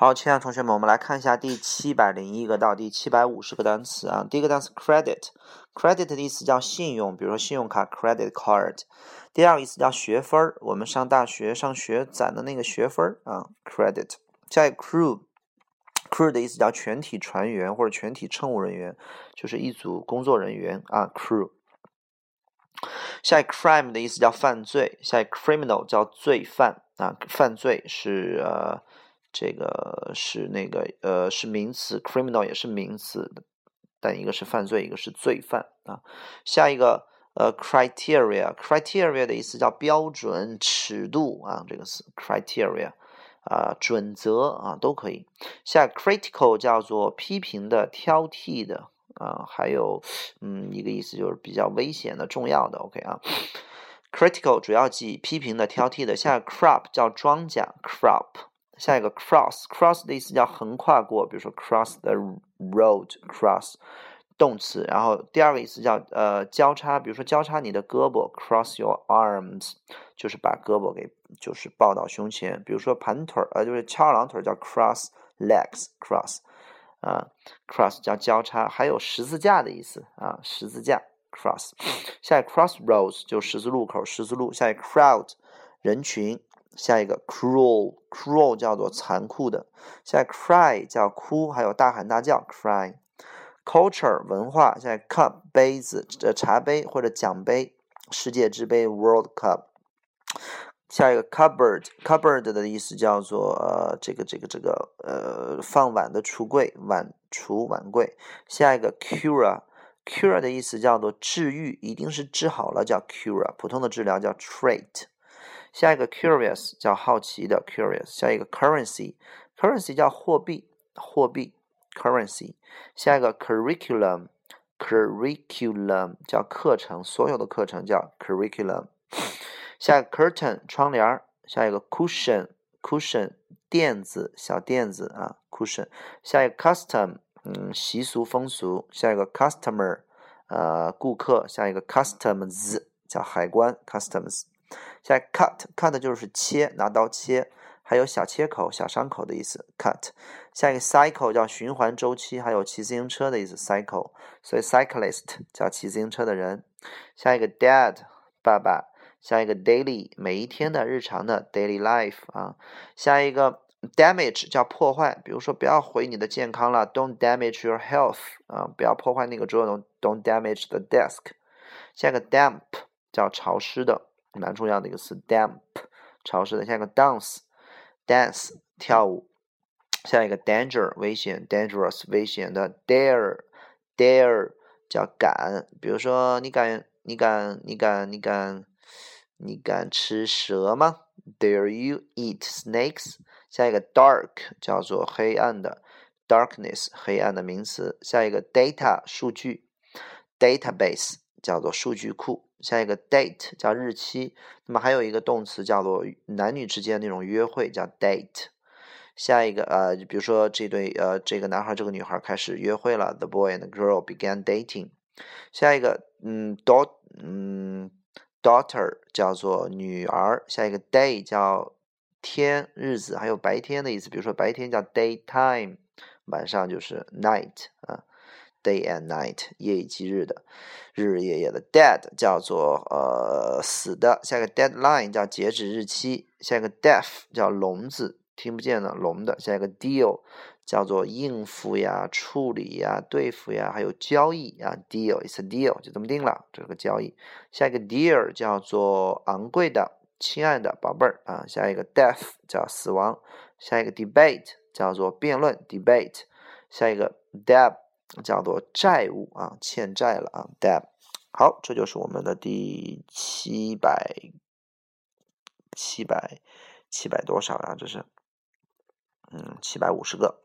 好，亲爱的同学们，我们来看一下第七百零一个到第七百五十个单词啊。第一个单词 credit，credit 的意思叫信用，比如说信用卡 credit card。第二个意思叫学分儿，我们上大学上学攒的那个学分儿啊，credit。下一个 crew，crew 的意思叫全体船员或者全体乘务人员，就是一组工作人员啊，crew。下一个 crime 的意思叫犯罪，下一个 criminal 叫罪犯啊，犯罪是呃。这个是那个呃是名词，criminal 也是名词，但一个是犯罪，一个是罪犯啊。下一个呃 criteria，criteria 的意思叫标准、尺度啊，这个词 criteria 啊，准则啊都可以。下 critical 叫做批评的、挑剔的啊，还有嗯一个意思就是比较危险的、重要的。OK 啊，critical 主要记批评的、挑剔的。下 crop 叫庄稼，crop。下一个 cross，cross 的意思叫横跨过，比如说 cross the road，cross 动词。然后第二个意思叫呃交叉，比如说交叉你的胳膊，cross your arms，就是把胳膊给就是抱到胸前。比如说盘腿儿，呃就是翘二郎腿叫 cross legs，cross 啊，cross 叫交叉。还有十字架的意思啊，十字架 cross。下一个 crossroads 就十字路口，十字路。下一个 crowd 人群。下一个 cruel，cruel 叫做残酷的。下一个 cry 叫哭，还有大喊大叫 cry。culture 文化。下一个 cup 杯子，呃茶杯或者奖杯，世界之杯 world cup。下一个 cupboard，cupboard 的意思叫做呃这个这个这个呃放碗的橱柜，碗橱碗柜。下一个 cure，cure 的意思叫做治愈，一定是治好了叫 cure，普通的治疗叫 treat。下一个 curious 叫好奇的 curious，下一个 currency，currency 叫货币，货币 currency。下一个 curriculum，curriculum 叫课程，所有的课程叫 curriculum。下一个 curtain 窗帘，下一个 cushion，cushion 垫子，小垫子啊 cushion。下一个 custom，嗯习俗风俗。下一个 customer，呃顾客。下一个 customs 叫海关 customs。下 cut cut 就是切，拿刀切，还有小切口、小伤口的意思。cut 下一个 cycle 叫循环周期，还有骑自行车的意思。cycle 所以 cyclist 叫骑自行车的人。下一个 dad 爸爸，下一个 daily 每一天的日常的 daily life 啊。下一个 damage 叫破坏，比如说不要毁你的健康了，don't damage your health 啊，不要破坏那个桌子，don't damage the desk。下一个 damp 叫潮湿的。蛮重要的一个词，damp，潮湿的。下一个 dance，dance，跳舞。下一个 danger，危险，dangerous，危险的。dare，dare，叫敢。比如说，你敢，你敢，你敢，你敢，你敢吃蛇吗？Dare you eat snakes？下一个 dark，叫做黑暗的，darkness，黑暗的名词。下一个 data，数据，database，叫做数据库。下一个 date 叫日期，那么还有一个动词叫做男女之间那种约会叫 date。下一个呃，比如说这对呃这个男孩这个女孩开始约会了，the boy and the girl began dating。下一个嗯 da 嗯 daughter 叫做女儿。下一个 day 叫天日子，还有白天的意思，比如说白天叫 daytime，晚上就是 night 啊。Day and night，夜以继日的，日日夜夜的。Dead 叫做呃死的，下一个 deadline 叫截止日期，下一个 deaf 叫聋子，听不见的聋的。下一个 deal 叫做应付呀、处理呀、对付呀，还有交易啊。Deal is a deal，就这么定了，这个交易。下一个 dear 叫做昂贵的、亲爱的宝贝儿啊。下一个 death 叫死亡，下一个 debate 叫做辩论，debate。下一个 deb。叫做债务啊，欠债了啊，debt。好，这就是我们的第七百七百七百多少呀？这是，嗯，七百五十个。